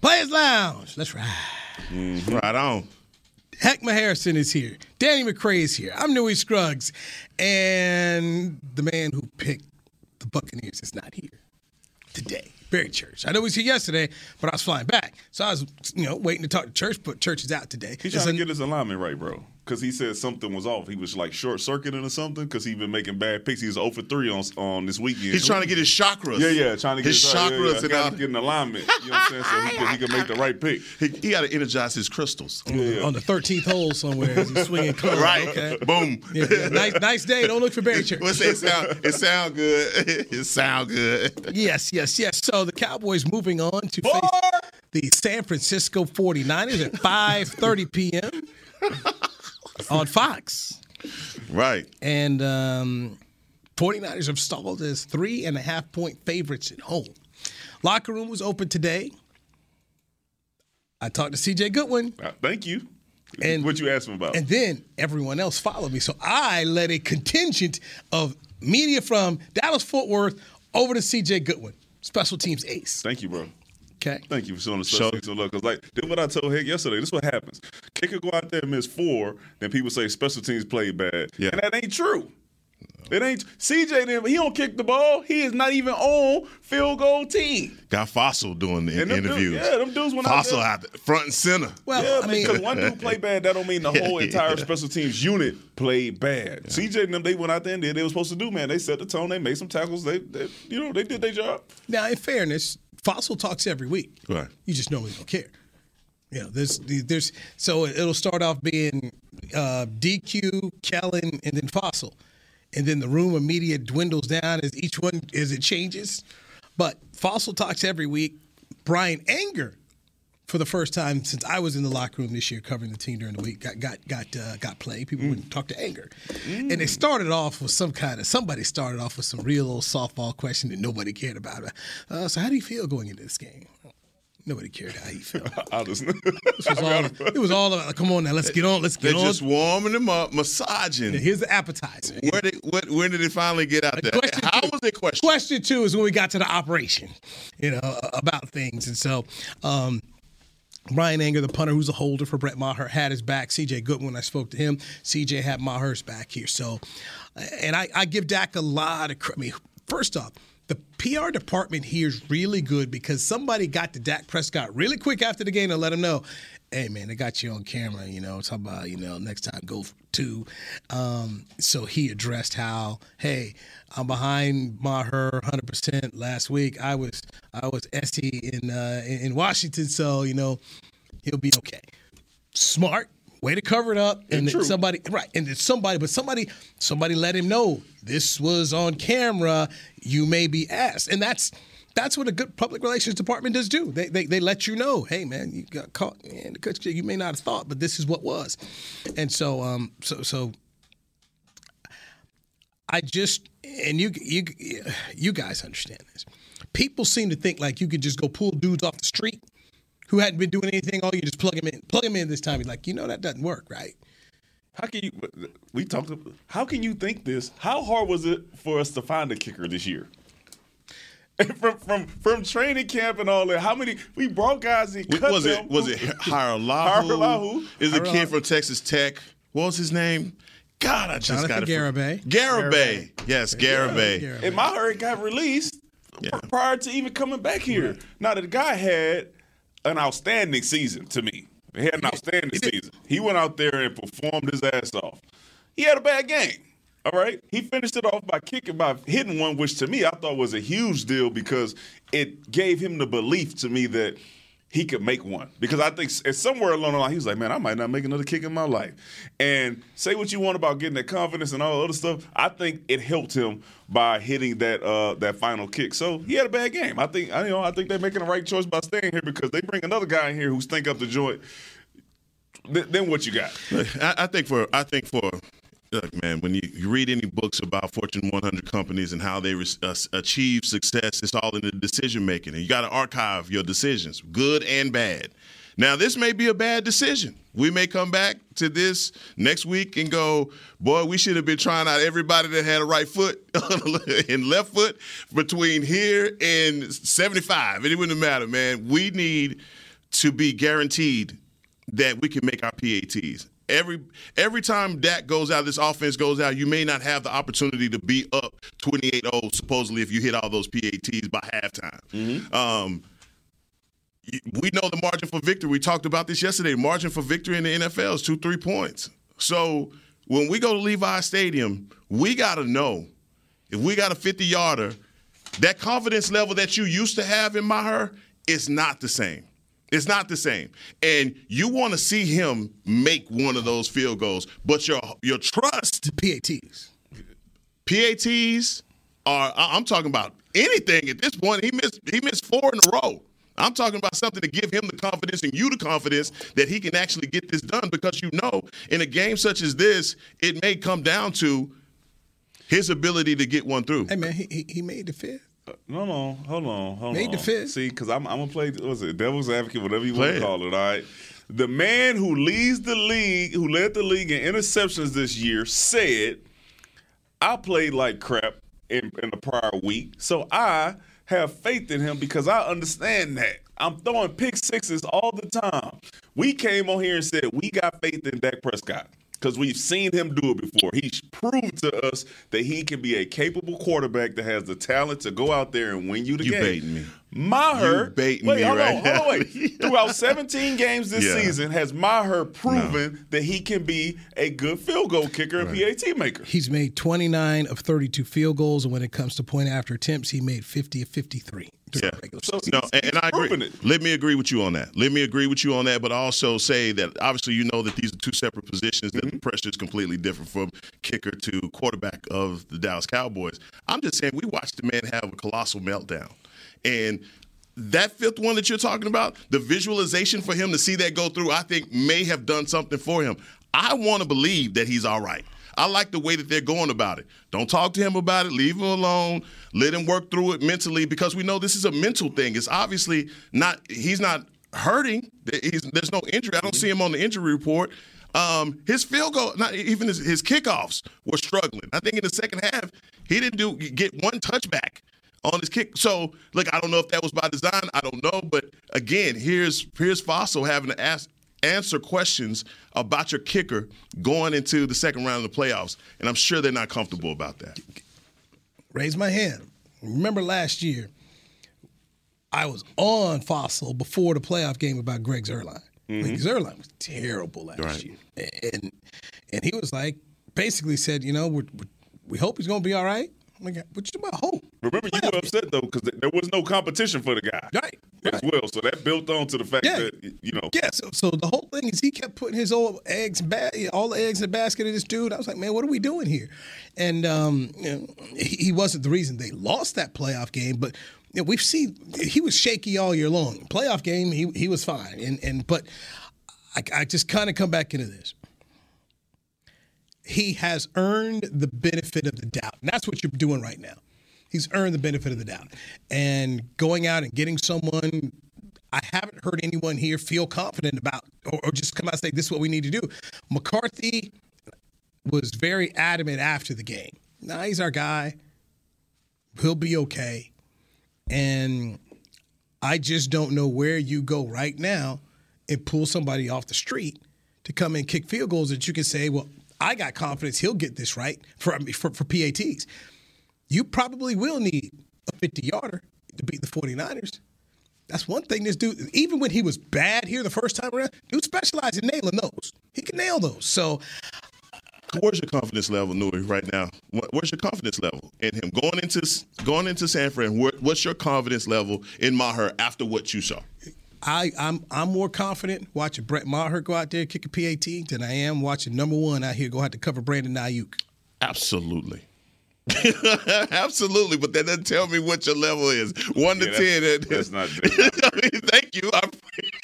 Players Lounge. Let's ride. Mm-hmm. Right on. Heckma Harrison is here. Danny McCray is here. I'm Newy Scruggs. And the man who picked the Buccaneers is not here today. Barry Church. I know he was here yesterday, but I was flying back. So I was, you know, waiting to talk to Church, but Church is out today. He's trying to get his alignment right, bro. Because he said something was off. He was like short circuiting or something because he been making bad picks. He's was 0 for 3 on, on this weekend. He's trying to get his chakras. Yeah, yeah, trying to get his, his chakras yeah, yeah. and get in alignment. You know what I'm saying? So he can, he can make the right pick. He, he got to energize his crystals. Yeah, yeah. On the 13th hole somewhere as he's swinging club. Right. Okay. Boom. Yeah, nice, nice day. Don't look for Barry Church. What's it sound? It sound good. It sound good. Yes, yes, yes. So the Cowboys moving on to face the San Francisco 49ers at 5:30 p.m. on Fox. Right. And um, 49ers have stalled as three and a half point favorites at home. Locker room was open today. I talked to CJ Goodwin. Uh, thank you. And what you asked him about. And then everyone else followed me. So I led a contingent of media from Dallas Fort Worth over to CJ Goodwin, special teams ace. Thank you, bro. Okay. Thank you for showing the special teams look. Because like, this what I told Hick yesterday. This is what happens. Kicker go out there and miss four, then people say special teams played bad. Yeah. And that ain't true. It ain't CJ. Then he don't kick the ball. He is not even on field goal team. Got Fossil doing the And interviews. dudes- yeah, them dudes went out Fossil there- out front and center. Well, Yeah, I mean, because one dude played bad, that don't mean the whole entire special teams unit played bad. CJ and them, they went out there and did what they were supposed to do, man. They set the tone, they made some tackles, they, they you know, they did their job. now in fairness, Fossil talks every week. Right. You just normally don't care. You know, there's there's so it'll start off being uh, DQ, Kellen, and then Fossil, and then the room of media dwindles down as each one as it changes. But Fossil talks every week. Bryan Anger, for the first time since I was in the locker room this year covering the team during the week, got got got uh, got played. People wouldn't talk to Anger, and they started off with some kind of somebody started off with some real old softball question that nobody cared about. Uh, so how do you feel going into this game? Nobody cared how you felt. I just, This was all, it was all about. Come on now, let's get on. Let's They're get on. just warming them up, massaging. Here's the appetizer. Where did what, when did it finally get out there? Question How two. was it questioned? Question two is when we got to the operation, you know, about things. And so, um, Bryan Anger, the punter who's a holder for Brett Maher, had his back. CJ Goodwin, I spoke to him, CJ had Maher's back here. So, and I, I give Dak a lot of credit. I mean, first off, the PR department here is really good because somebody got to Dak Prescott really quick after the game to let him know, hey man, they got you on camera. You know, talk about you know next time go for two. Um, so he addressed how, hey, I'm behind Maher 100 percent. Last week I was I was SE in uh, in Washington, so you know he'll be okay. Smart way to cover it up, and, somebody right, and then somebody, but somebody somebody let him know this was on camera. You may be asked, and that's. That's what a good public relations department does do. They, they, they let you know, hey man, you got caught, and you may not have thought, but this is what was, and so um so so I just and you you you guys understand this. People seem to think like you could just go pull dudes off the street who hadn't been doing anything all you just plug him in, plug him in this time. He's like, you know that doesn't work, right? how can you, we talked, about- how can you think this? How hard was it for us to find a kicker this year? from from from training camp and all that, how many we brought guys in? cut was them. it was it Hajrullahu? Hajrullahu. Is a kid from Texas Tech. What was his name? God, I just Jonathan got it. from- Garibay. Garibay. Yes, Garibay. Garibay. And Maher got released Yeah. prior to even coming back here. Now the guy had an outstanding season to me. He had an outstanding season. He went out there and performed his ass off. He had a bad game. All right. He finished it off by kicking by hitting one, which to me I thought was a huge deal because it gave him the belief to me that he could make one because I think somewhere along the line he was like, man, I might not make another kick in my life. And say what you want about getting that confidence and all the other stuff. I think it helped him by hitting that uh, that final kick. So he had a bad game. I think I you know I think they're making the right choice by staying here because they bring another guy in here who's stink up the joint. Th- then what you got? I, I think for I think for look, man, when you, you read any books about Fortune 100 companies and how they re- uh, achieve success, it's all in the decision making, and you got to archive your decisions, good and bad. Now, this may be a bad decision. We may come back to this next week and go, boy, we should have been trying out everybody that had a right foot and left foot between here and 75. It wouldn't matter, man. We need to be guaranteed that we can make our PATs. Every every time Dak goes out, this offense goes out, you may not have the opportunity to be up 28-0 supposedly if you hit all those PATs by halftime. Um, we know the margin for victory. We talked about this yesterday. Margin for victory in the NFL is two, three points. So when we go to Levi Stadium, we got to know if we got a 50 yarder, that confidence level that you used to have in Maher is not the same. It's not the same. And you want to see him make one of those field goals, but your your trust PATs. PATs are I'm talking about anything at this point. He missed he missed four in a row. I'm talking about something to give him the confidence and you the confidence that he can actually get this done because you know in a game such as this, it may come down to his ability to get one through. Hey man, he, he, he made the fifth. No, no, hold on, hold Made on. the fifth. See, because I'm, I'm gonna play. What was it devil's advocate, whatever you want to call it? All right. The man who leads the league, who led the league in interceptions this year, said, "I played like crap in, in the prior week, so I have faith in him because I understand that. I'm throwing pick sixes all the time. We came on here and said we got faith in Dak Prescott." Because we've seen him do it before. He's proved to us that he can be a capable quarterback that has the talent to go out there and win you the You game. baiting me. Maher, You baiting wait, me hold right on, now. hold on, wait. Throughout 17 games this Yeah. season, has Maher proven that he can be a good field goal kicker and PAT maker? He's made 29 of 32 field goals, and when it comes to point after attempts, he made 50 of 53. During Yeah. So- No, and, and I agree. it. Let me agree with you on that. Let me agree with you on that, but also say that obviously you know that these are two separate positions. That Mm-hmm. the pressure is completely different from kicker to quarterback of the Dallas Cowboys. I'm just saying we watched the man have a colossal meltdown, and that fifth one that you're talking about, the visualization for him to see that go through, I think may have done something for him. I want to believe that he's all right. I like the way that they're going about it. Don't talk to him about it. Leave him alone. Let him work through it mentally because we know this is a mental thing. It's obviously not. He's not hurting. He's, there's no injury. I don't see him on the injury report. Um, his field goal, not even his, his kickoffs were struggling. I think in the second half he didn't do get one touchback on his kick. So, look, I don't know if that was by design. I don't know, but again, here's here's Fossil having to ask answer questions about your kicker going into the second round of the playoffs, and I'm sure they're not comfortable about that. Raise my hand. Remember last year, I was on Fossil before the playoff game about Greg Zuerlein. Mm-hmm. Greg Zuerlein was terrible last Right. year, and and he was like, basically said, you know, we're, we we hope he's going to be all right. I'm like, what you talking about hope? Remember, you were upset though because there was no competition for the guy, Right, As right. well, so that built on to the fact Yeah. that you know. Yeah, so, so the whole thing is he kept putting his old eggs, ba- all the eggs in the basket of this dude. I was like, man, what are we doing here? And um, you know, he, he wasn't the reason they lost that playoff game, but you know, we've seen he was shaky all year long. Playoff game, he he was fine, and and but I, I just kind of come back into this. He has earned the benefit of the doubt, and that's what you're doing right now. He's earned the benefit of the doubt, and going out and getting someone I haven't heard anyone here feel confident about or, or just come out and say this is what we need to do. McCarthy was very adamant after the game. Nah, he's our guy. He'll be okay. And I just don't know where you go right now and pull somebody off the street to come and kick field goals that you can say, well, I got confidence he'll get this right for, for, for PATs. You probably will need a 50 yarder to beat the 49ers. That's one thing this dude, even when he was bad here the first time around, dude specialized in nailing those. He can nail those. So Where's your confidence level, Newy, right now? Where's your confidence level in him going into going into San Fran? What's your confidence level in Maher after what you saw? I, I'm I'm more confident watching Brett Maher go out there kick a PAT than I am watching number one out here go out to cover Brandon Aiyuk. Absolutely. Absolutely, but that doesn't tell me what your level is. One Yeah, to ten. that's- that's not- that's thank you. I'm,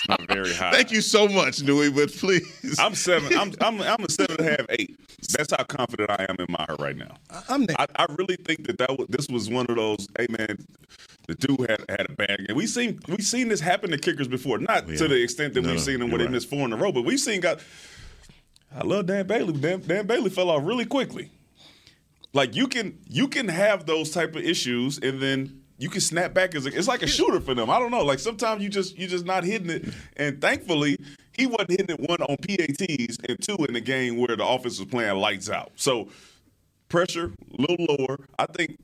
not very high. Thank you so much, Newy. But please, I'm seven. I'm I'm I'm a seven and a half, eight. That's how confident I am in Maher right now. I'm there. I, I really think that that was, this was one of those. Hey man, the dude had had a bad game. We seen we seen this happen to kickers before, not oh, Yeah. to the extent that No, we've seen them where right. they missed four in a row, but we've seen guys. I love Dan Bailey. Dan, Dan Bailey fell off really quickly. Like you can you can have those type of issues and then you can snap back as a, it's like a shooter for them. I don't know. Like sometimes you just you just not hitting it. And thankfully he wasn't hitting it one on PATs and two in the game where the offense was playing lights out. So pressure a little lower. I think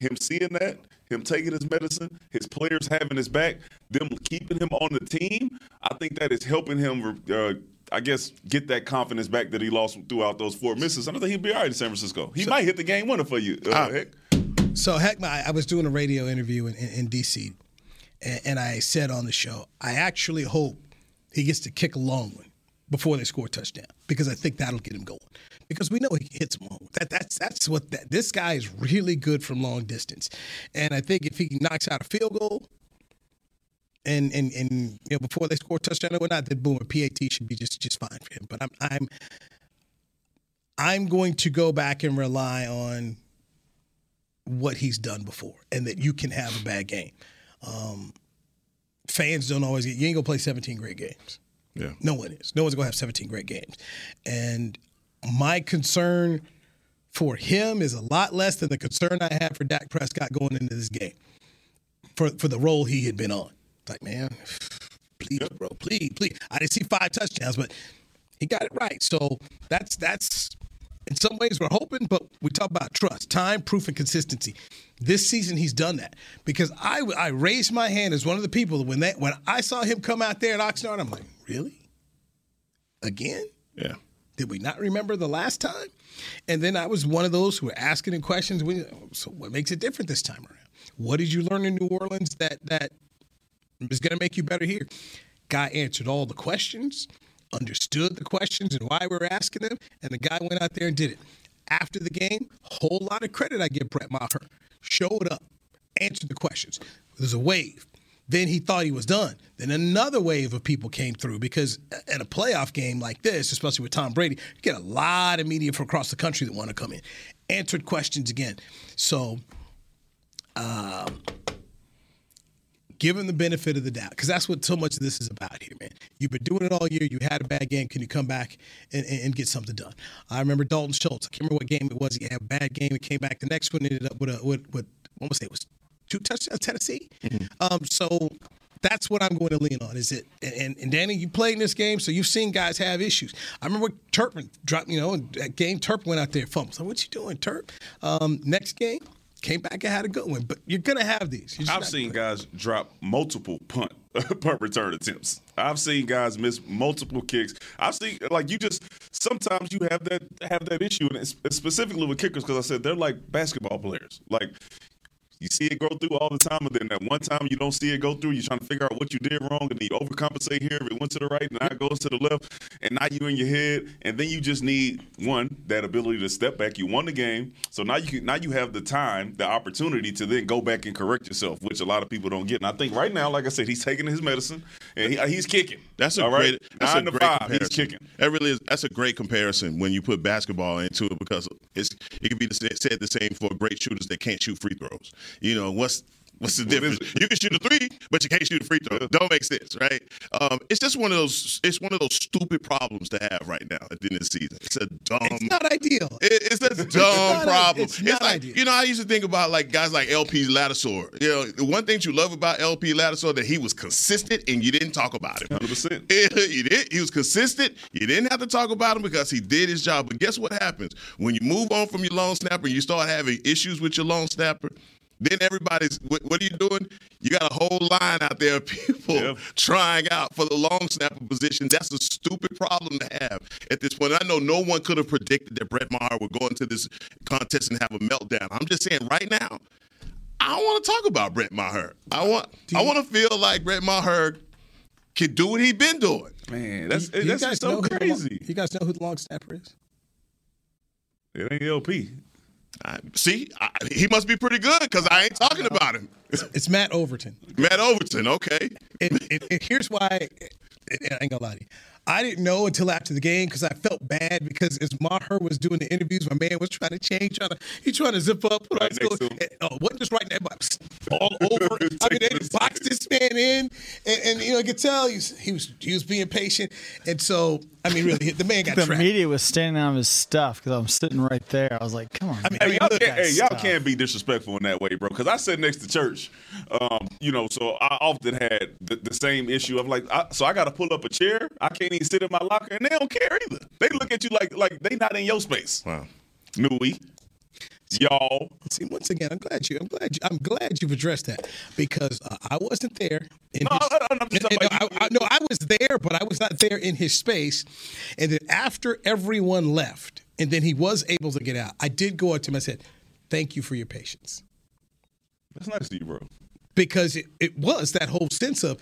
him seeing that, him taking his medicine, his players having his back, them keeping him on the team, I think that is helping him, uh, I guess, get that confidence back that he lost throughout those four misses. I think he'll be all right in San Francisco. He might hit the game winner for you. Uh, Ah. heck. So heck, I I was doing a radio interview in, in, in DC, and, and I said on the show, I actually hope he gets to kick a long one before they score a touchdown because I think that'll get him going. Because we know he hits them. That that's that's what that this guy is really good from long distance, and I think if he knocks out a field goal. And, and and you know before they score a touchdown or whatnot, then boom, a PAT should be just just fine for him. But I'm I'm I'm going to go back and rely on what he's done before and that you can have a bad game. Um, fans don't always get, you ain't gonna play 17 great games. Yeah. No one is. No one's gonna have 17 great games. And my concern for him is a lot less than the concern I had for Dak Prescott going into this game for, for the role he had been on. Like, man, please, bro, please, please. I didn't see five touchdowns, but he got it right. So that's that's in some ways we're hoping, but we talk about trust, time, proof, and consistency. This season he's done that because I I raised my hand as one of the people when that when I saw him come out there at Oxnard, I'm like, really, again? Yeah. Did we not remember the last time? And then I was one of those who were asking the questions. So what makes it different this time around? What did you learn in New Orleans that that is going to make you better here? Guy answered all the questions, understood the questions and why we were asking them, and the guy went out there and did it. After the game, whole lot of credit I give Brett Maher. Showed up, answered the questions. There's a wave. Then he thought he was done. Then another wave of people came through because at a playoff game like this, especially with Tom Brady, you get a lot of media from across the country that want to come in. Answered questions again. So um, give him the benefit of the doubt because that's what so much of this is about here, man. You've been doing it all year. You had a bad game. Can you come back and, and, and get something done? I remember Dalton Schultz. I can't remember what game it was. He had a bad game. He came back the next one. Ended up with a with, with what was it? it was two touchdowns Tennessee. Um, so that's what I'm going to lean on. Is it and, and Danny, you played in this game, so you've seen guys have issues. I remember Turpin dropped, you know, that game Turpin went out there fumbled. So what you doing, Turp? Um, next game. Came back and had a good one, but you're gonna have these. I've seen guys drop multiple punt punt return attempts. I've seen guys miss multiple kicks. I've seen like you just sometimes you have that have that issue, and specifically with kickers because I said they're like basketball players. Like you see it go through all the time, and then that one time you don't see it go through, you're trying to figure out what you did wrong, and then you overcompensate here. If it went to the right, and now it goes to the left, and now you in your head, and then you just need one that ability to step back. You won the game, so now you can now you have the time, the opportunity to then go back and correct yourself, which a lot of people don't get. And I think right now, like I said, he's taking his medicine and he, he's kicking. That's a All right? great. That's Nine a to great five, comparison. he's kicking. That really is. That's a great comparison when you put basketball into it because it's it could be said the same for great shooters that can't shoot free throws. You know what's what's the difference? is? You can shoot a three, but you can't shoot a free throw. Don't make sense, right? Um, it's just one of those. It's one of those stupid problems to have right now at the end of the season. It's a dumb. It's not ideal. It- it's a dumb not- problem. it's It's, not like ideal. you know, I used to think about like guys like LP Ladouceur. You know, the one thing you love about LP Ladouceur that he was consistent and you didn't talk about him. 100%. you did. He was consistent. You didn't have to talk about him because he did his job. But guess what happens when you move on from your long snapper and you start having issues with your long snapper? Then everybody's what, what are you doing? You got a whole line out there of people Yeah. trying out for the long snapper position. That's a stupid problem to have at this point. I know no one could have predicted that Brett Maher would go into this contest and have a meltdown. I'm just saying right now, I don't want to talk about Brett Maher. I want I want to feel like Brett Maher can do what he's been doing. Man, that's You that's guys just so know who the long- crazy. you guys know who the long snapper is? It ain't LP. I, see, I, he must be pretty good because I ain't talking about him. It's Matt Overton. Matt Overton, okay. it, it, it- here's why I ain't gonna lie to you. I didn't know until after the game because I felt bad because as Maher was doing the interviews, my man was trying to change, trying to he trying to zip up, put Right on next school. to him. and- Oh, wasn't just right there, but all over. I mean, they boxed this man in, and, and you know, you could tell he was, he was he was being patient, and so I mean, really, the man got The trapped. media was standing on his stuff because I'm sitting right there. I was like, "Come on." I mean, man. Hey, y'all, can't, hey, y'all can't be disrespectful in that way, bro. Because I sit next to church, um, you know, so I often had the, the same issue of like, I, so I got to pull up a chair. I can't even sit in my locker, and they don't care either. They look at you like like they not in your space. Wow. Newy, y'all. See, once again, I'm glad you. I'm glad you. I'm glad you've addressed that because uh, I wasn't there. In No, his, I- I'm just and- I, I, no, I was there, but I was not there in his space. And then after everyone left, and then he was able to get out, I did go up to him. I said, "Thank you for your patience," That's nice of you, bro. because it, it was that whole sense of,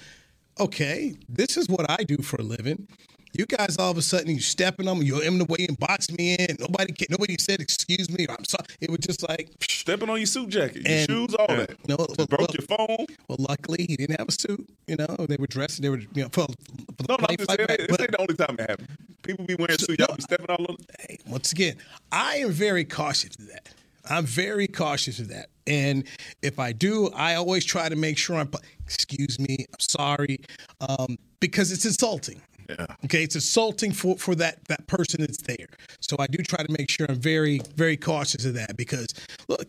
okay, this is what I do for a living. You guys all of a sudden you stepping on me, you're in the way and box me in. Nobody, ca- nobody said excuse me. I'm sorry. It was just like, Stepping on your suit jacket, your shoes, all that. No, well, broke well- your phone. Well, luckily he didn't have a suit. You know, they were dressed. They were, you know, for, for No, no, I'm just saying, back. this But, ain't the only time it happened. People be wearing suits, no, y'all be stepping all over. hey, once again, I am very cautious of that. I'm very cautious of that. And if I do, I always try to make sure I'm. Excuse me. I'm sorry, um, because it's insulting. Yeah. Okay, it's assaulting for for that that person that's there. So I do try to make sure I'm very very cautious of that because look,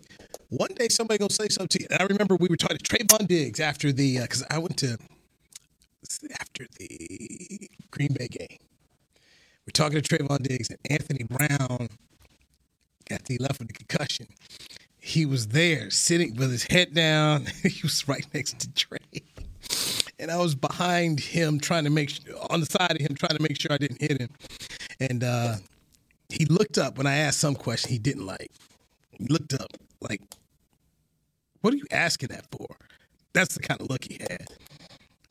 one day somebody gonna say something to you. And I remember we were talking to Trevon Diggs after the uh, because I went to after the Green Bay game. We're talking to Trevon Diggs and Anthony Brown after he left with the concussion. He was there sitting with his head down. he was right next to Trey. And I was behind him trying to make on the side of him trying to make sure I didn't hit him. And uh, he looked up when I asked some question he didn't like. He looked up like, what are you asking that for? That's the kind of look he had.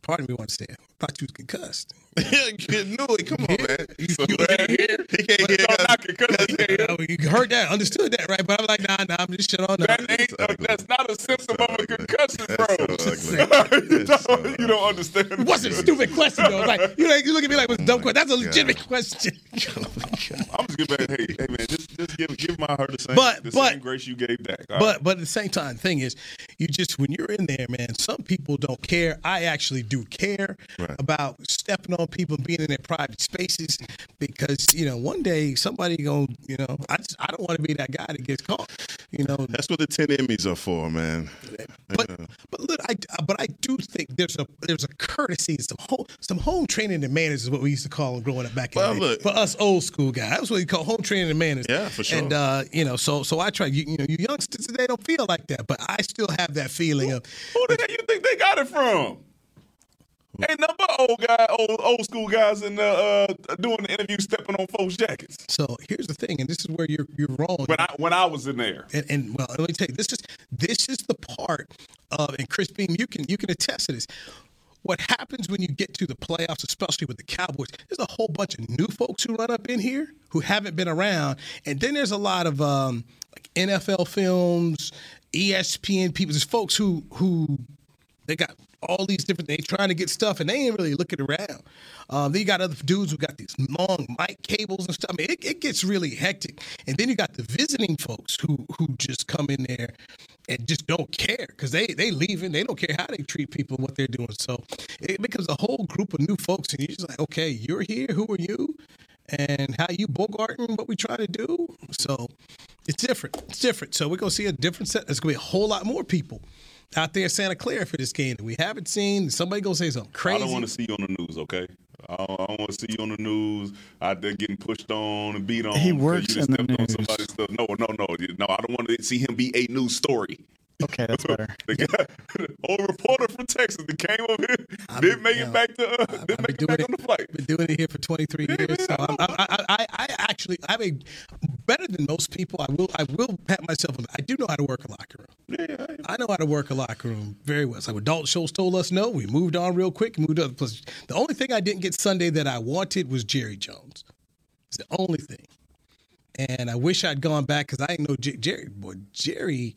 Part of me say, I thought you was concussed. No, come on, man. So bad here. He can't But hear y'all us. not concussion, you can't hear. Uh, you heard that, understood that, right? But I'm like, nah, nah, I'm just shit on. That ain't a, that's not a symptom of a concussion, bro. That's you, don't, you don't understand. It wasn't a stupid question though. Like you, like, you look at me like it was a dumb question. That's a legitimate question. I'm just giving back. Hey, hey, man, just just give give my heart the same But- the but- same grace you gave Dak. All right? But but at the same time, thing is, you just when you're in there, man. Some people don't care. I actually do care Right. about stepping on people, being in their private spaces, because you know one day somebody gonna you know I just, I don't want to be that guy that gets caught. You know, That's what the ten Emmys are for, man. but but look, I but I do think there's a there's a courtesy, some home some home training and manners is what we used to call them growing up back in Well, the day. look- For us old school guys, that's what we call home training and manners. Yeah, for sure. And uh, you know, so so I try. You, you know, you youngsters today don't feel like that, but I still have that feeling of who the hell you think they got it from? Ain't number old guy, old old school guys in the uh, doing the interview, stepping on folks' jackets. So here's the thing, and this is where you're you're wrong. When I when I was in there, and, and well, let me tell you, this is this is the part of and Chris Beam, you can you can attest to this. What happens when you get to the playoffs, especially with the Cowboys, there's a whole bunch of new folks who run up in here who haven't been around, and then there's a lot of um, like NFL films, ESPN people. There's folks who who they got all these different. They trying to get stuff, and they ain't really looking around. Um, then you got other dudes who got these long mic cables and stuff. I mean, it, it gets really hectic. And then you got the visiting folks who who just come in there and just don't care because they they leaving. They don't care how they treat people, what they're doing. So it becomes a whole group of new folks, and you're just like, okay, you're here. Who are you? And how you bogarting what we try to do? So it's different. It's different. So we're gonna see a different set. There's gonna be a whole lot more people out there in Santa Clara for this game that we haven't seen. Somebody gonna say something crazy. I don't want to see you on the news, okay? I don't, don't want to see you on the news out there getting pushed on and beat on. He works you in the stepped on news. somebody's stuff. No, no, no, no. I don't want to see him be a news story. Okay, that's better. The guy, old reporter from Texas that came over here, I've didn't make you it back to, uh, I've didn't make it back it- on the flight. Been doing it here for 23 Yeah, years. man, So I'm, I, I, I, I actually, I have a better than most people. I will, I will pat myself on. the- I do know how to work a locker room. Yeah, I know how to work a locker room very well. It's like what Dalton Schultz told us no. We moved on real quick, moved to other places. The only thing I didn't get Sunday that I wanted was Jerry Jones. It's the only thing. And I wish I'd gone back because I didn't know J- Jerry. Boy, Jerry,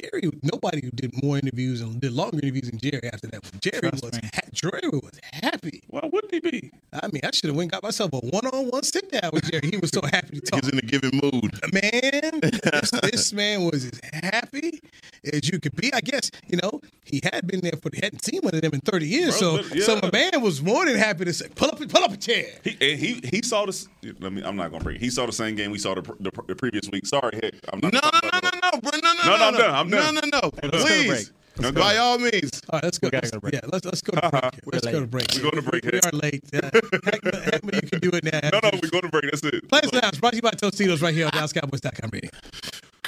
Jerry. Nobody did more interviews and did longer interviews than Jerry after that. one. Jerry Trust was me. ha- Jerry was happy. Why wouldn't he be? I mean, I should have went and got myself a one-on-one sit down with Jerry. He was so happy to talk. He's in a given mood. man, this, this man was as happy as you could be. I guess you know he had been there for hadn't seen one of them in thirty years. Bro, so, yeah. so my man was more than happy to say, "Pull up, pull up a chair." He and he he saw this. Let me. I'm not gonna bring. It. He saw the same game we saw the, the, the previous week. Sorry, heck. I'm No, not. no, talking no, about no, the- no, bro. No, no, No, no, no, I'm done. I'm done. No, no, no. go to break. Please, Let's go. by all means. All right, let's go. let's- go to break. Yeah, let's let's go to break. Let's go to break. We're going to break, We, are late. Uh, Heckman, Heckman, you can do it now. No, no, we go to break. That's it. Players Lounge brought to you by Tostitos right here on DallasCowboys.com radio.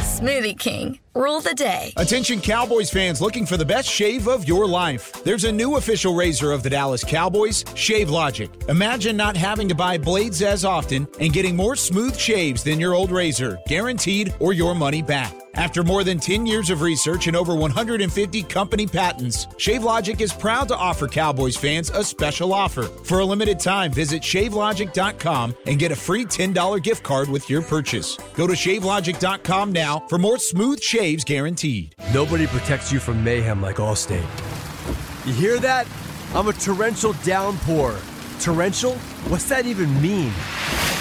Smoothie King, rule the day. Attention Cowboys fans looking for the best shave of your life. There's a new official razor of the Dallas Cowboys, Shave Logic. Imagine not having to buy blades as often and getting more smooth shaves than your old razor, guaranteed or your money back. After more than 10 years of research and over 150 company patents, ShaveLogic is proud to offer Cowboys fans a special offer. For a limited time, visit shavelogic.com and get a free $10 gift card with your purchase. Go to shavelogic.com now for more smooth shaves guaranteed. Nobody protects you from mayhem like Allstate. You hear that? I'm a torrential downpour. Torrential? What's that even mean?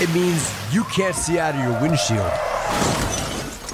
It means you can't see out of your windshield.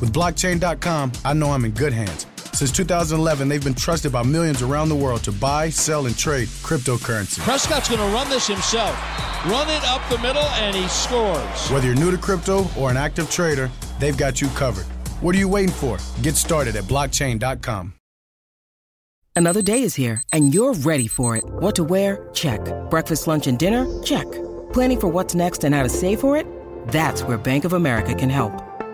With blockchain.com, I know I'm in good hands. Since 2011, they've been trusted by millions around the world to buy, sell, and trade cryptocurrency. Prescott's going to run this himself. Run it up the middle, and he scores. Whether you're new to crypto or an active trader, they've got you covered. What are you waiting for? Get started at blockchain.com. Another day is here, and you're ready for it. What to wear? Check. Breakfast, lunch, and dinner? Check. Planning for what's next and how to save for it? That's where Bank of America can help.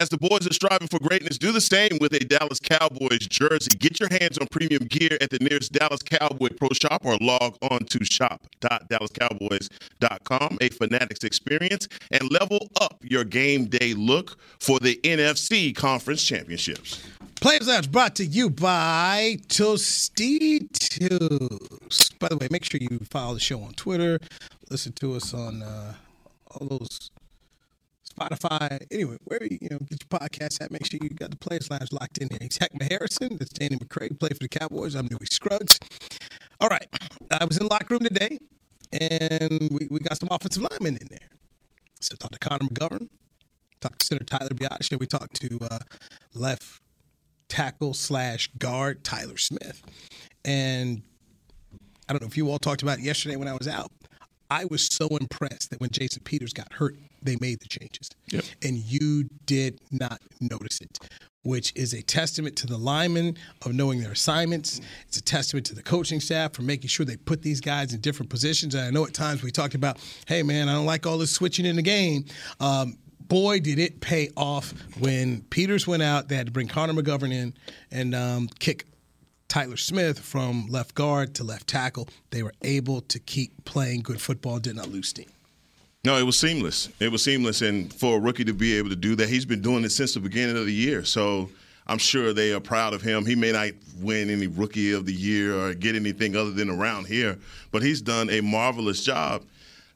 As the boys are striving for greatness, do the same with a Dallas Cowboys jersey. Get your hands on premium gear at the nearest Dallas Cowboy Pro Shop or log on to shop.dallascowboys.com, a Fanatics experience, and level up your game day look for the NFC Conference Championships. Players Lounge brought to you by Tostitos. By the way, make sure you follow the show on Twitter. Listen to us on uh, all those Spotify. Anyway, where you, know get your podcast at, make sure you got the Players Lounge locked in. He's Heckman Harrison. That's Danny McCray. Play for the Cowboys. I'm Newy Scruggs. All right, I was in the locker room today, and we, we got some offensive linemen in there. So talked to Connor McGovern, talked to center Tyler and we talked to uh, left tackle slash guard Tyler Smith. And I don't know if you all talked about it yesterday when I was out. I was so impressed that when Jason Peters got hurt, they made the changes. And you did not notice it, which is a testament to the linemen of knowing their assignments. It's a testament to the coaching staff for making sure they put these guys in different positions. And I know at times we talked about, hey, man, I don't like all this switching in the game. Um, boy, did it pay off when Peters went out. They had to bring Connor McGovern in and um, kick Tyler Smith from left guard to left tackle. They were able to keep playing good football, did not lose steam. No, it was seamless. It was seamless, and for a rookie to be able to do that, he's been doing it since the beginning of the year. So I'm sure they are proud of him. He may not win any rookie of the year or get anything other than around here, but he's done a marvelous job.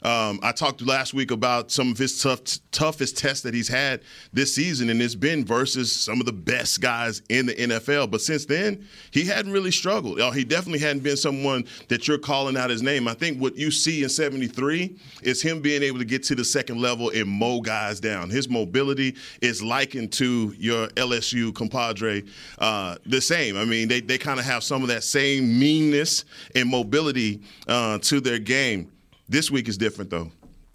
Um, I talked last week about some of his tough, toughest tests that he's had this season, and it's been versus some of the best guys in the NFL. But since then, he hadn't really struggled. he definitely hadn't been someone that you're calling out his name. I think what you see in 73 is him being able to get to the second level and mow guys down. His mobility is likened to your LSU compadre, uh, the same. I mean, they, they kind of have some of that same meanness and mobility uh, to their game. This week is different though.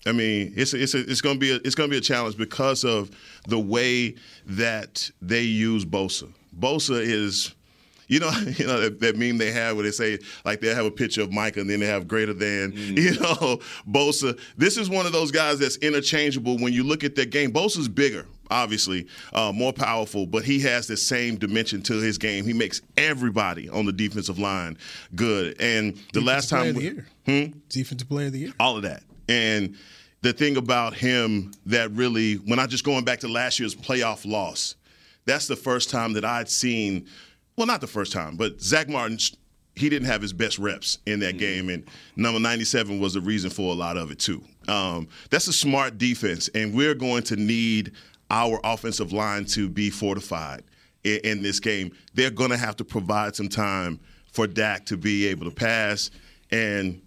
I mean, it's it's a, it's going to be a, it's going to be a challenge because of the way that they use Bosa. Bosa is, you know, you know that, that meme they have where they say like they have a picture of Micah and then they have greater than, mm. you know, Bosa. This is one of those guys that's interchangeable. When you look at that game, Bosa's bigger obviously uh, more powerful, but he has the same dimension to his game. He makes everybody on the defensive line good. And the defensive last time, player of the year. Hmm? defensive player of the year, all of that, and the thing about him that really, when I just going back to last year's playoff loss, that's the first time that I'd seen. Well, not the first time, but Zack Martin he didn't have his best reps in that mm-hmm. game, and number 97 was the reason for a lot of it too. Um, that's a smart defense, and we're going to need our offensive line to be fortified in, in this game. They're going to have to provide some time for Dak to be able to pass, and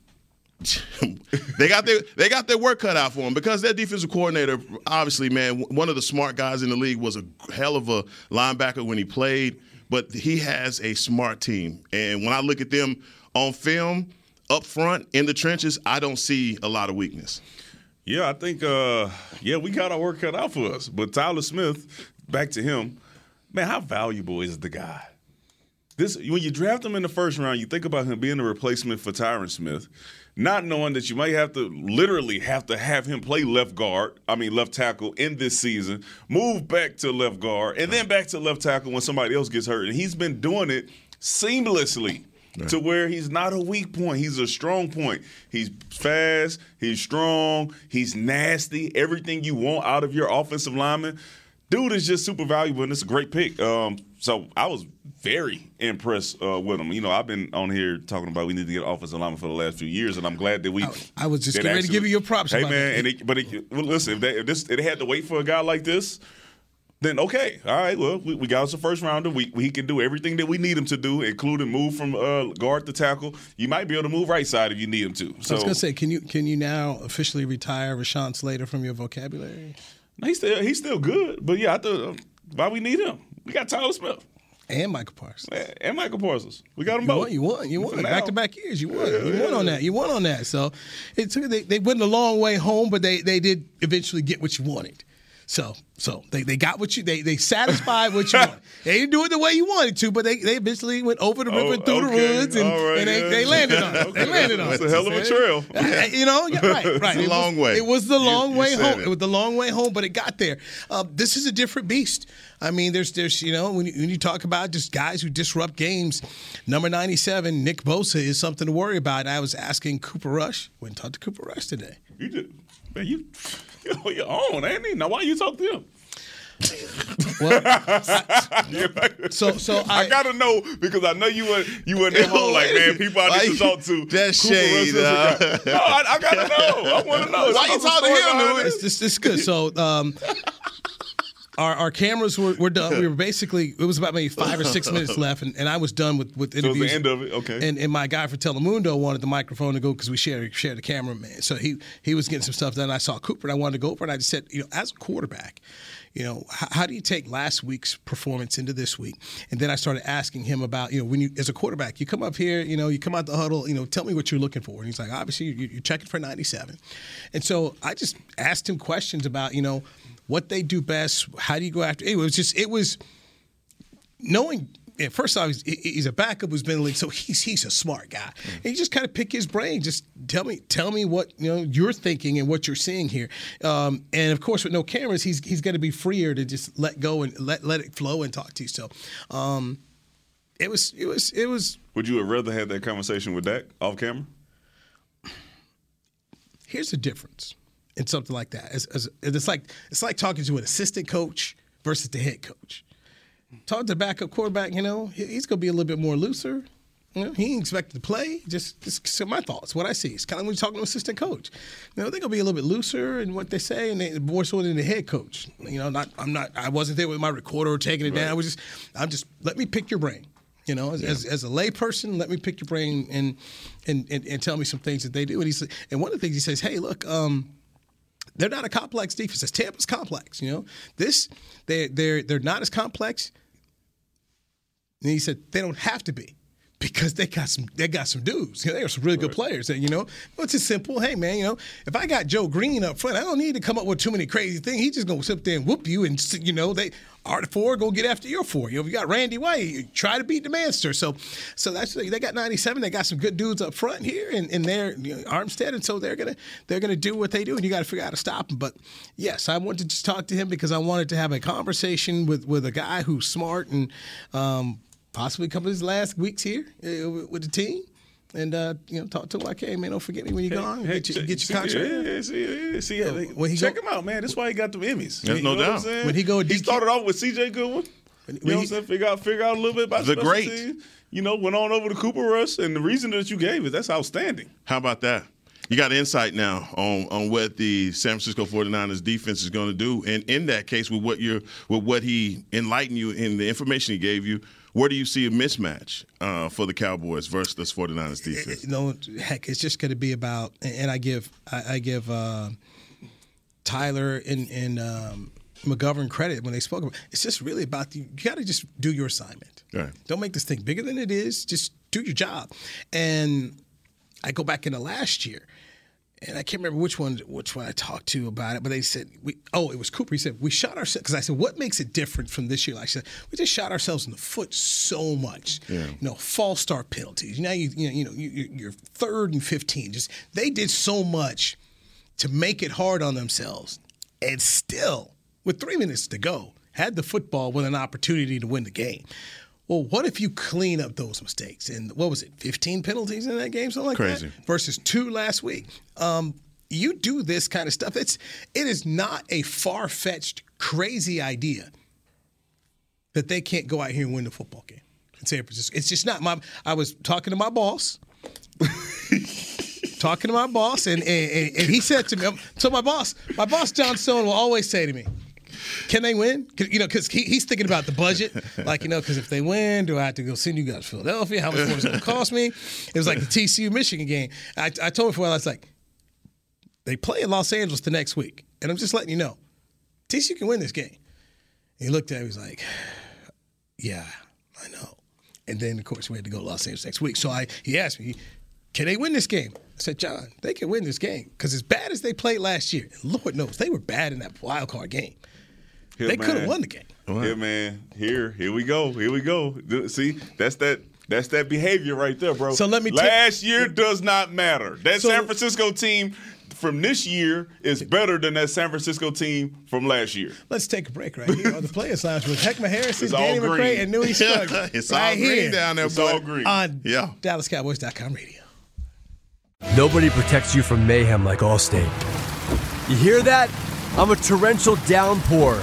they got their they got their work cut out for him because their defensive coordinator, obviously, man, one of the smart guys in the league, was a hell of a linebacker when he played. But he has a smart team, and when I look at them on film, up front in the trenches, I don't see a lot of weakness. Yeah, I think uh, yeah, we got our work cut out for us. But Tyler Smith, back to him, man, how valuable is the guy? This when you draft him in the first round, you think about him being a replacement for Tyron Smith, not knowing that you might have to literally have to have him play left guard, I mean left tackle in this season, move back to left guard, and then back to left tackle when somebody else gets hurt. And he's been doing it seamlessly right. to where he's not a weak point. He's a strong point. He's fast, he's strong, he's nasty, everything you want out of your offensive lineman. Dude is just super valuable, and it's a great pick. Um, so I was very impressed uh, with him. You know, I've been on here talking about we need to get offensive lineman for the last few years, and I'm glad that we. I, I was just getting ready to give you your props. Hey man, and it, but it, well, listen, if, they, if this it had to wait for a guy like this, then okay, all right. Well, we, we got us a first rounder. We, we can do everything that we need him to do, including move from uh, guard to tackle. You might be able to move right side if you need him to. So I was gonna say, can you can you now officially retire Rashawn Slater from your vocabulary? No, he's still he's still good, but yeah, I thought uh, why we need him. We got Tyler Smith. And Micah Parsons. And Micah Parsons. We got them you both. Won, you won. You won. Back to back years. You won. Yeah, you won on that. You won on that. So it took they, they went a long way home, but they, they did eventually get what you wanted. So so they, they got what you they they satisfied what you wanted. They didn't do it the way you wanted to, but they, they eventually went over the river oh, through okay. the woods and, right, and they, yeah. they landed on it. They landed on It's it. a hell of a trail. you know, yeah, right, right. It's a long was, way. It was the long you, way you home. It. it. was the long way home, but it got there. Uh, this is a different beast. I mean, there's there's you know when you, when you talk about just guys who disrupt games, number 97, Nick Bosa is something to worry about. I was asking Cooper Rush. Went and talked to Cooper Rush today. You did, man. You you your own, ain't he? Now why you talk to him? well, so so I, I, gotta know because I know you were you were in home like man people I need to talk to. That's shade. Uh, no, I, I, gotta know. I want to know. Why you talking to him? It's, it's, it's good. So um, our, our cameras were, were done. We were basically it was about maybe five or six minutes left, and, and I was done with with interviews. So the end of it, okay. And and my guy for Telemundo wanted the microphone to go because we shared share the cameraman. So he he was getting some stuff done. I saw Cooper, and I wanted to go over, and I just said, you know, as a quarterback you know, how, how, do you take last week's performance into this week? And then I started asking him about, you know, when you, as a quarterback, you come up here, you know, you come out the huddle, you know, tell me what you're looking for. And he's like, obviously, you're checking for 97. And so I just asked him questions about, you know, what they do best. How do you go after? It was just, it was knowing yeah, first off, he's, he's, a backup who's been in the league, so he's he's a smart guy. Mm. And you just kind of pick his brain. Just tell me tell me what you know you're thinking and what you're seeing here. Um, and of course, with no cameras, he's he's going to be freer to just let go and let let it flow and talk to you. So. Um, it was it was it was. Would you have rather had that conversation with Dak off camera? Here's the difference in something like that. As, as, it's like it's like talking to an assistant coach versus the head coach. Talk to the backup quarterback, you know, he's going to be a little bit more looser. You know, he ain't expected to play. Just, just my thoughts, what I see. It's kind of when you're talking to an assistant coach. You know, they're gonna be a little bit looser in what they say, and they, more so than the head coach. You know, not I'm not I wasn't there with my recorder or taking it right. down. I was just I'm just let me pick your brain. You know, as, yeah. as, as, a layperson, let me pick your brain and, and, and and tell me some things that they do. And he's and one of the things he says, hey, look, um, they're not a complex defense. It's Tampa's complex. You know, this they they're they're not as complex. And he said they don't have to be because they got some they got some dudes. You know, they are some really good players. And you know, it's just simple. Hey man, you know, if I got Joe Greene up front, I don't need to come up with too many crazy things. He's just gonna sit there and whoop you, and you know they are four go get after your four. You know, if you got Randy White, you try to beat the Manster. So, so that's they got 97. They got some good dudes up front here, and, and they're you know, Armstead, and so they're gonna they're gonna do what they do, and you got to figure out how to stop them. But yes, I wanted to just talk to him because I wanted to have a conversation with with a guy who's smart and. Um, possibly a couple of his last weeks here uh, with the team. And uh, you know, talk to him like, "Hey, man, don't forget me when you're gone. Hey, get, your, get your contract." Yeah, yeah, see, yeah, see, yeah. when he check go, him out, man. That's why he got the Emmys. There's no doubt. When he go, he started off with C.J. Goodwin. When, you know what I'm saying? Figure out, figure out a little bit about the great. Team. You know, went on over to Cooper Rush, and the reason that you gave is that's outstanding. How about that? You got insight now on, on what the San Francisco 49ers defense is going to do. And in that case, with what you're with what he enlightened you in the information he gave you, where do you see a mismatch uh, for the Cowboys versus this 49ers defense? You know, heck, it's just going to be about, and I give I, I give uh, Tyler and, and um, McGovern credit when they spoke about. It's just really about the, you got to just do your assignment. Right. Don't make this thing bigger than it is. Just do your job. And I go back into last year and I can't remember which one which one I talked to about it, but they said we oh it was Cooper. He said we shot ourselves because I said what makes it different from this year? Like I said we just shot ourselves in the foot so much. Yeah. You know, false start penalties. Now you you know you know you, are third and fifteen. Just they did so much to make it hard on themselves, and still with three minutes to go had the football with an opportunity to win the game. Well, what if you clean up those mistakes? And what was it, 15 penalties in that game, something like Crazy. that? Versus two last week. Um, you do this kind of stuff. It's it is not a far fetched, crazy idea that they can't go out here and win the football game in San Francisco. It's just not my. I was talking to my boss. talking to my boss, and, and, and he said to me, so my boss, my boss John Stone will always say to me, can they win? You know, because he, he's thinking about the budget. Like, you know, because if they win, do I have to go send you guys to Philadelphia? How much more is it going to cost me? It was like the TCU Michigan game. I, I told him for a while, I was like, they play in Los Angeles the next week. And I'm just letting you know, TCU can win this game. And he looked at me, he was like, yeah, I know. And then, of course, we had to go to Los Angeles next week. So I, he asked me, can they win this game? I said, John, they can win this game because as bad as they played last year, Lord knows they were bad in that wild card game. Here, they could have won the game. Here, man. Here, here we go. Here we go. See, that's that. That's that behavior right there, bro. So let me. Last t- year does not matter. That so, San Francisco team from this year is better than that San Francisco team from last year. Let's take a break right here on the Players Lounge with Heckma Harrison, Danny McCray, and Newy Scruggs. it's right all green here. down there, it's boy. all green. On yeah. DallasCowboys.com radio. Nobody protects you from mayhem like Allstate. You hear that? I'm a torrential downpour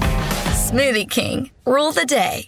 Smoothie King. Rule the day.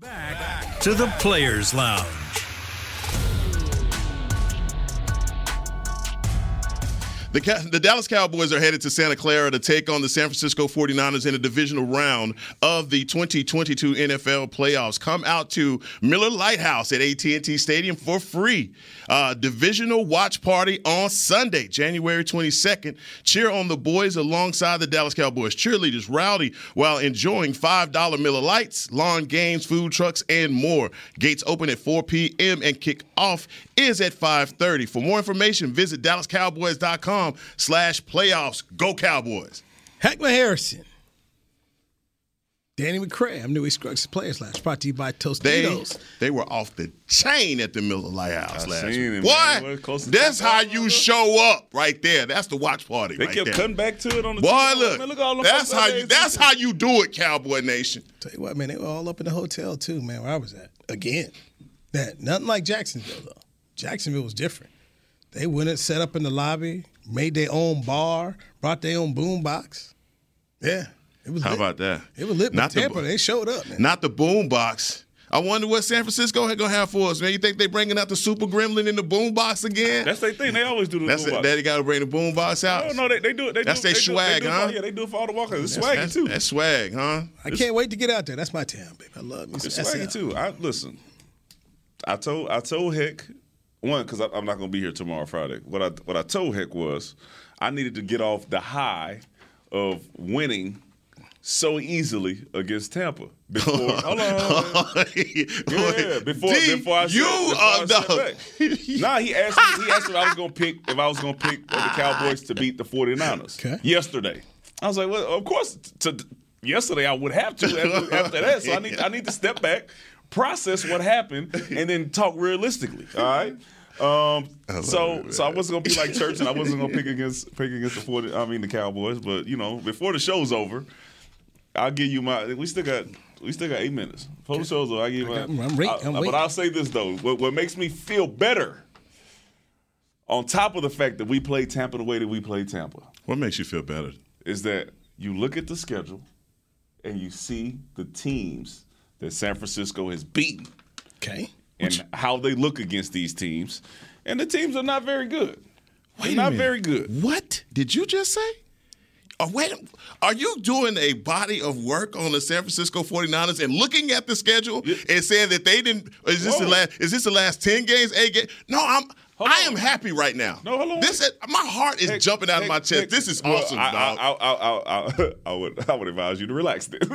Back to the Players Lounge. The, the, Dallas Cowboys are headed to Santa Clara to take on the San Francisco 49ers in a divisional round of the 2022 NFL playoffs. Come out to Miller Lite House at AT&T Stadium for free. Uh, divisional watch party on Sunday, January 22nd. Cheer on the boys alongside the Dallas Cowboys cheerleaders rowdy while enjoying $5 Miller Lites, lawn games, food trucks, and more. Gates open at 4 p.m. and kick off is at 5.30. For more information, visit dallascowboys.com slash playoffs. Go Cowboys. Heckma Harrison. Danny McCray. I'm Newy Scruggs Players Lounge. Brought to you by Tostitos. They, they were off the chain at the Miller Lite House I last seen week. it, Boy, that's how you show up right there. That's the watch party They right kept there. cutting back to it on the Boy, TV. look, Man, look at all them that's how you that's how you do it, Cowboy Nation. Tell you what, man, they were all up in the hotel too, man, where I was at. Again. That nothing like Jacksonville though. Jacksonville was different. They went and set up in the lobby, made their own bar, brought their own boom box. Yeah. It was How lit. about that? It was lit with Not the Tampa. bo- they showed up, man. Not the boom box. I wonder what San Francisco had gonna have for us, man. You think they bringing out the super gremlin in the boom box again? That's their thing. They always do the That's boom it. box. They got to bring the boom box out. No, no, they, they do it. They That's their they do- swag, they do, huh? Yeah, they do it for all the walkers. It's That's- swaggy that's- too. That's swag, huh? I can't wait to get out there. That's my town, baby. I love me. It's some swaggy SL. too. I listen. I told I told Heck one because I'm not gonna be here tomorrow Friday. What I what I told Heck was I needed to get off the high of winning so easily against Tampa before. hold on. Yeah, before D, before I you said, before are the-. Nah, he asked me. He asked me if I was gonna pick if I was gonna pick the Cowboys to beat the 49ers Okay. yesterday. I was like, well, of course. To, yesterday I would have to after, after that. So I need I need to step back, process what happened, and then talk realistically. All right. Um, so so I wasn't gonna be like church, and I wasn't gonna pick against pick against the 40, I mean the Cowboys. But you know, before the show's over, I'll give you my. We still got. We still got eight minutes. Before the show's over, I give you my. I'm- I'm wait- I- I'm but. I'll say this though: what, what makes me feel better, on top of the fact that we play Tampa the way that we play Tampa, What makes you feel better? is that you look at the schedule and you see the teams that San Francisco has beaten Okay. and how they look against these teams, and the teams are not very good. They're Wait a not minute. very good. What did you just say? Are, wait, are you doing a body of work on the San Francisco 49ers and looking at the schedule and saying that they didn't is this the last is this the last 10 games, 8 games? No, I'm Hold I on. am happy right now. No, hold on. This is, my heart is jumping out of my chest. This is Well, awesome, I, dog. I, I, I, I, I would I would advise you to relax then.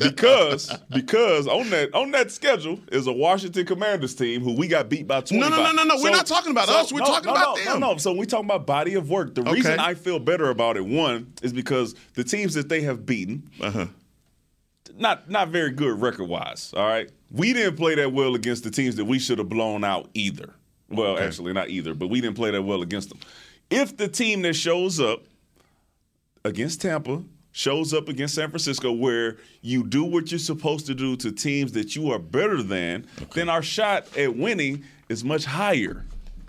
because because on that on that schedule is a Washington Commanders team who we got beat by 25. No, no, no, no, no. We're not talking about us. We're talking no, about no, them. No, no. So we talking about body of work. The Okay. reason I feel better about it, one, is because the teams that they have beaten, uh-huh. not not very good record wise. All right, we didn't play that well against the teams that we should have blown out either. Well, actually, not either, but we didn't play that well against them. If the team that shows up against Tampa shows up against San Francisco, where you do what you're supposed to do to teams that you are better than, then our shot at winning is much higher.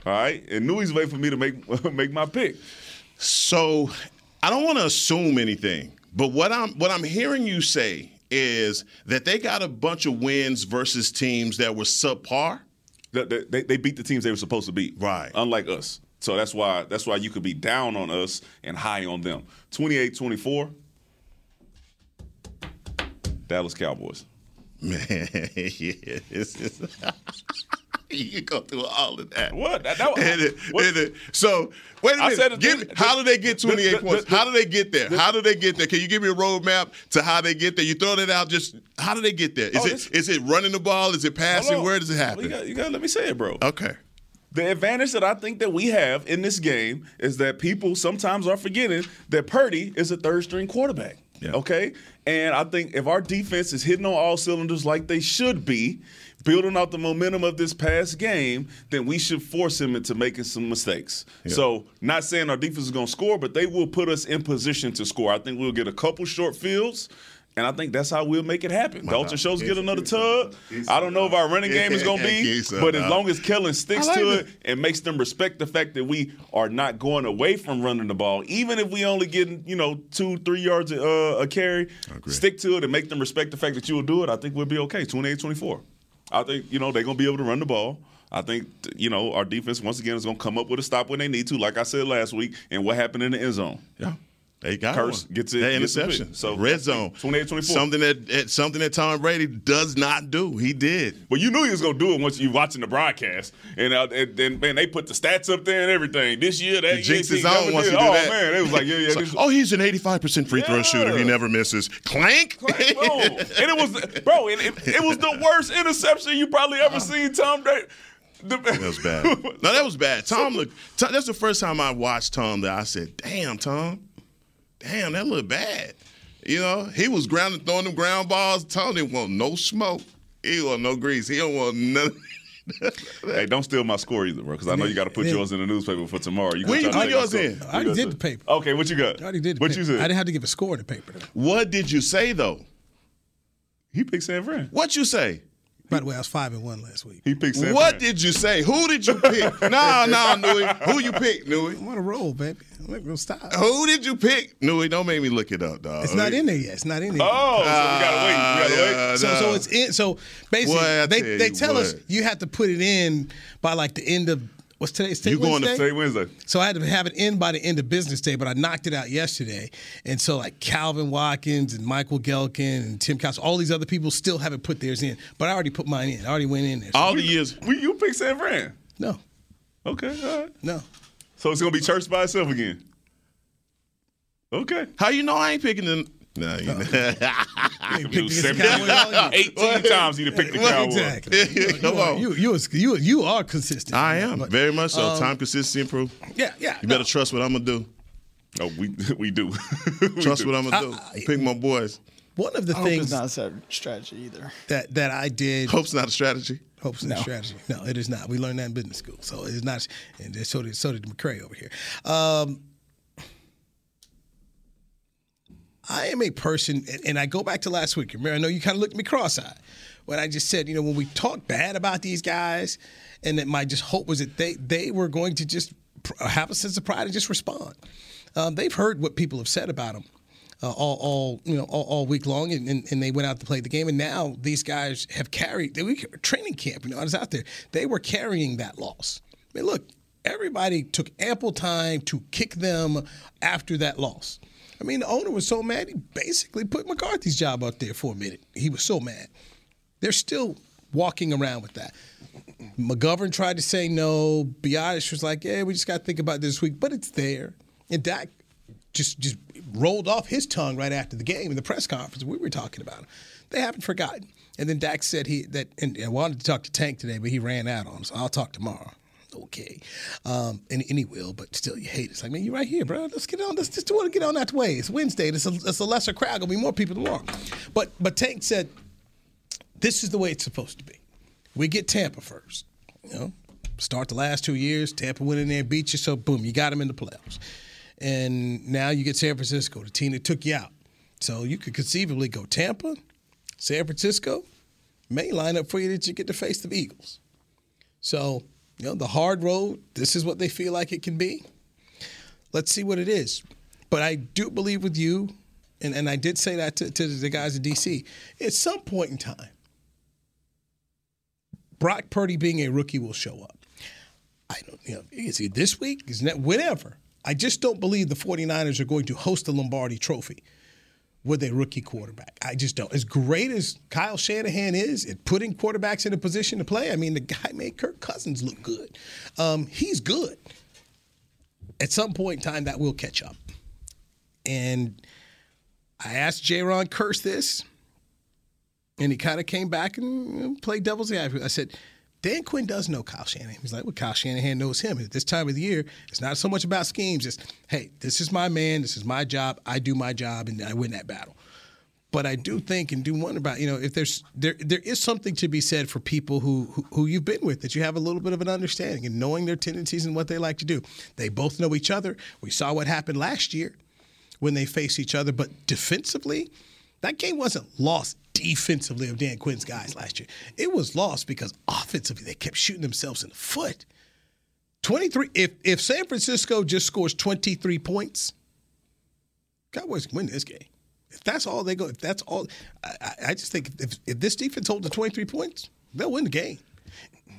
All right, and Newy's waiting for me to make make my pick. So I don't want to assume anything, but what I'm what I'm hearing you say is that they got a bunch of wins versus teams that were subpar. They, they, they beat the teams they were supposed to beat. Right. Unlike us. So that's why that's why you could be down on us and high on them. 28-24. Dallas Cowboys. Man, yeah, you can go through all of that. What? That, that, And it- and it- so wait a I minute. said it- Give me- how do they get 28 the- the- points? the- how do they get there? how do they get there? Can you give me a roadmap to how they get there? You throw that out. Just how do they get there? Is Oh, it this- is it running the ball? Is it passing? Where does it happen? You got, you got let me say it, bro. okay. The advantage that I think that we have in this game is that people sometimes are forgetting that Purdy is a third string quarterback. Okay? And I think if our defense is hitting on all cylinders like they should be, building out the momentum of this past game, then we should force him into making some mistakes. So, not saying our defense is going to score, but they will put us in position to score. I think we'll get a couple short fields. And I think that's how we'll make it happen. Dalton Schultz get another tub. I don't know if our running game is going to be, but as long as Kellen sticks like to it. it and makes them respect the fact that we are not going away from running the ball, even if we only getting you know two, three yards uh, a carry, stick to it and make them respect the fact that you will do it. I think we'll be okay. 28-24. I think you know they're to be able to run the ball. I think you know our defense once again is going to come up with a stop when they need to, like I said last week. And what happened in the end zone? Yeah. They got Kearse one. gets it- That gets interception. So, red zone. 28-24. Something that something that Tom Brady does not do. He did. Well, you knew he was gonna do it once you watching the broadcast, and uh, and then man, they put the stats up there and everything. This year, that He jinxed year, his he never own once did. he do oh, that. man, it was like, yeah, yeah. Like, oh, he's an 85% free throw shooter. He never misses. Clank. Boom. and it was, bro, it, it, it was the worst interception you probably ever seen Tom Brady. That was bad. No, that was bad. Tom looked. Tom, that's the first time I watched Tom that I said, "Damn, Tom, damn, that looked bad." You know, he was grounding, throwing them ground balls. Tony didn't want no smoke. He want no grease. He don't want nothing. hey, don't steal my score either, bro, because I know you got to put Yeah. yours in the newspaper for tomorrow. You When gonna you put yours in? I already did the paper. Okay, what you got? I already did the What paper. you said? I didn't have to give a score to the paper. though. What did you say though? He picked San Fran. What you say? By the way, I was five and one last week. He picked San What did you say? Who did you pick? no, no, Newy. Who you pick, Newy? I'm on a roll, baby. I'm gonna stop. Who did you pick? Newy, don't make me look it up, dog. It's not in there yet. It's not in there. yet. Oh, so we gotta wait. We gotta yeah, So, so no. it's in. So basically, Boy, they tell they you tell us you have to put it in by like the end of what's today? Today You going to Wednesday? Say Wednesday. So I had to have it in by the end of business day, but I knocked it out yesterday. And so like Calvin Watkins and Michael Gehlken and Tim Couch, all these other people still haven't put theirs in. But I already put mine in. I already went in there. So all the years. You pick San Fran. no, Okay, all right. no. So it's gonna be church by itself again. Okay. How you know I ain't picking them? No, you know. You You picked against the seven- Cowboys all year. 18 times you picked the Well, Cowboys. Exactly. Come you, are, on. you you is- you you are consistent. I am But, very much so. um, Time consistency improve. Yeah, yeah. You better trust what I'm gonna do. Oh, we we do. We Trust do. what I'm gonna do. Pick my boys. One of the I hope it's things not a strategy either. that that I did Hope's not a strategy. Hope's not strategy. No, it is not. We learned that in business school, so it's not. And so did so did McCray over here. Um, I am a person, and- I go back to last week. Remember, I know you kind of looked me cross-eyed when I just said, you know, when we talk bad about these guys, and that my just hope was that they they were going to just have a sense of pride and just respond. Um, they've heard what people have said about them uh, all, all you know all, all week long, and, and, and they went out to play the game. And now these guys have carried. They were training camp. You know, I was out there. They were carrying that loss. I mean, look, everybody took ample time to kick them after that loss. I mean, the owner was so mad he basically put McCarthy's job out there for a minute. He was so mad. They're still walking around with that. McGovern tried to say no. Biadasz was like, "Yeah, we just got to think about this week," but it's there. And Dak just just rolled off his tongue right after the game in the press conference. We were talking about him. They haven't forgotten. And then Dak said he that and I wanted to talk to Tank today, but he ran out on us. So I'll talk tomorrow. Okay, um, and, and he will, but still, you hate it. It's like, man, you're right here, bro. Let's get on. Let's just want to get on that way. It's Wednesday. It's a, it's a lesser crowd. Gonna be more people tomorrow. But but Tank said, this is the way it's supposed to be. We get Tampa first. You know, start the last two years. Tampa went in there, and beat you, so boom, you got them in the playoffs. And now you get San Francisco, the team that took you out. So you could conceivably go Tampa, San Francisco, may line up for you that you get to face the Eagles. So, you know, the hard road, this is what they feel like it can be. Let's see what it is. But I do believe with you, and, and I did say that to, to the guys in DC, at some point in time, Brock Purdy being a rookie will show up. I don't, you know, is it this week? Is it whenever? I just don't believe the 49ers are going to host the Lombardi trophy with a rookie quarterback. I just don't. As great as Kyle Shanahan is at putting quarterbacks in a position to play, I mean, the guy made Kirk Cousins look good. Um, he's good. At some point in time, that will catch up. And I asked Jayron Kearse this, and he kind of came back and played devil's advocate. I said, Dan Quinn does know Kyle Shanahan. He's like, well, Kyle Shanahan knows him. At this time of the year, it's not so much about schemes. It's, hey, this is my man. This is my job. I do my job, and I win that battle. But I do think and do wonder about, you know, if there's there there is something to be said for people who, who who you've been with that you have a little bit of an understanding and knowing their tendencies and what they like to do. They both know each other. We saw what happened last year when they faced each other, but defensively, that game wasn't lost defensively of Dan Quinn's guys last year. It was lost because offensively they kept shooting themselves in the foot. 23 if if San Francisco just scores 23 points, Cowboys can win this game. If that's all they go, if that's all, I, I just think if, if this defense holds to 23 points, they'll win the game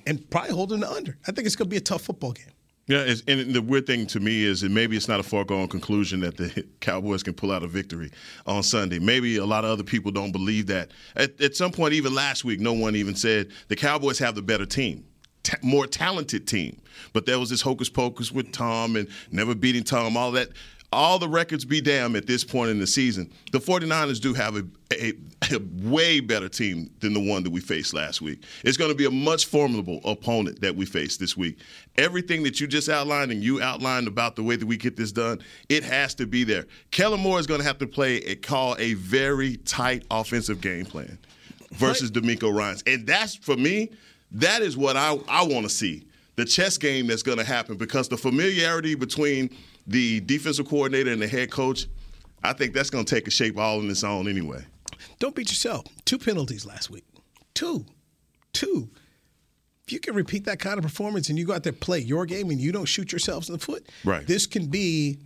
and probably hold them to under. I think it's going to be a tough football game. Yeah, and the weird thing to me is that maybe it's not a foregone conclusion that the Cowboys can pull out a victory on Sunday. Maybe a lot of other people don't believe that. At, at some point, even last week, no one even said the Cowboys have the better team. T- more talented team, but there was this hocus pocus with Tom and never beating Tom, all that all the records be damned at this point in the season, the 49ers do have a, a, a, way better team than the one that we faced last week. It's going to be a much formidable opponent that we face this week. Everything that you just outlined and you outlined about the way that we get this done, it has to be there. Kellen Moore is going to have to play and call a very tight offensive game plan versus DeMeco Ryans. And that's, for me, that is what I, I want to see. The chess game that's going to happen because the familiarity between – the defensive coordinator and the head coach, I think that's going to take a shape all in its own anyway. Don't beat yourself. Two penalties last week. Two. Two. If you can repeat that kind of performance and you go out there play your game and you don't shoot yourselves in the foot, right. this can be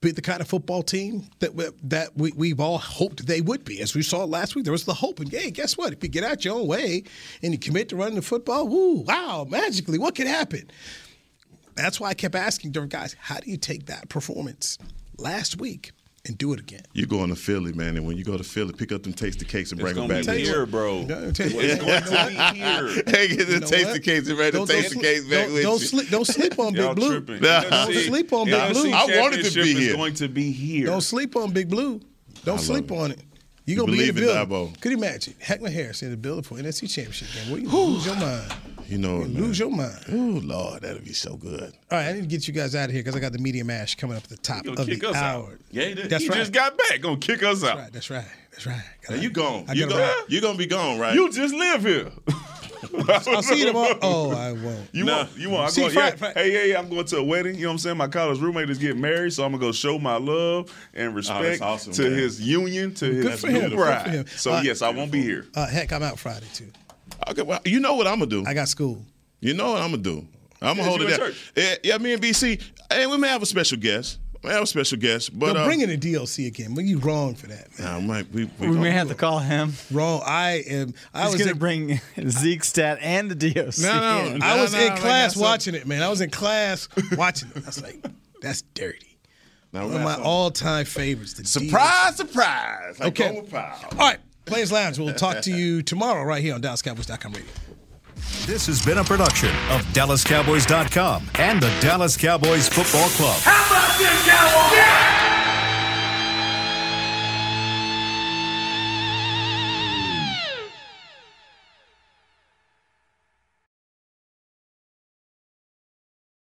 be the kind of football team that we, that we, we've all hoped they would be. As we saw last week, there was the hope. And hey, guess what? If you get out your own way and you commit to running the football, woo, wow, magically, what could happen? That's why I kept asking different guys, how do you take that performance last week and do it again? You're going to Philly, man, and when you go to Philly, pick up them tasty cakes and bring them back. Be here, bro. it's going to be here. Hey, get the tasty cakes and bring the tasty cakes back with don't you. Sleep, don't sleep on Big Blue. Nah. Don't sleep on Big Blue. I wanted to be is here. going to be here. Don't sleep on Big Blue. Don't sleep it. on it. You You gonna be in the believe in building. Dabo. Could you imagine Heckler Harris in the building for NFC Championship game? Well, you lose your mind. You know, You lose your mind. Oh Lord, that'd be so good. All right, I need to get you guys out of here because I got the media mash coming up at the top Gonna of kick the us hour. out. Yeah, he. That's he right. just got back. Gonna kick us out. That's right. That's right. That's right. Now you gone. I You gotta You gonna be gone, right? You just live here. I'll see you tomorrow. Oh, I won't. You Nah. want? You want? I'm See, going, Fri- yeah, Fri- hey, yeah, yeah, I'm going to a wedding. You know what I'm saying? My college roommate is getting married, so I'm gonna go show my love and respect awesome, to man. his union, to Good his him. new bride. So Uh, yes, I won't be here. Uh, heck, I'm out Friday too. Okay, well, you know what I'm gonna do. I got school. You know what I'm gonna do. I'm gonna Yeah, hold it at down. church. Yeah, yeah, me and BC, and we may have a special guest. We may have a special guest, but But uh, bring in the DLC again. Well, you wrong for that, man. Nah, Mike, we, we, We may have to call him. Wrong. I am. I He's was going to in, bring Zeke stat and the DOC. No, no, in. I was no, in no, class that's watching it, man. I was in class watching it. I was like, that's dirty. Now, One of my all-time favorites. The surprise, surprise. Like Okay. Gomer All right, Players Lounge. We'll talk to you tomorrow right here on DallasCowboys.com radio. This has been a production of DallasCowboys.com and the Dallas Cowboys Football Club. How about this, Cowboys? Yeah!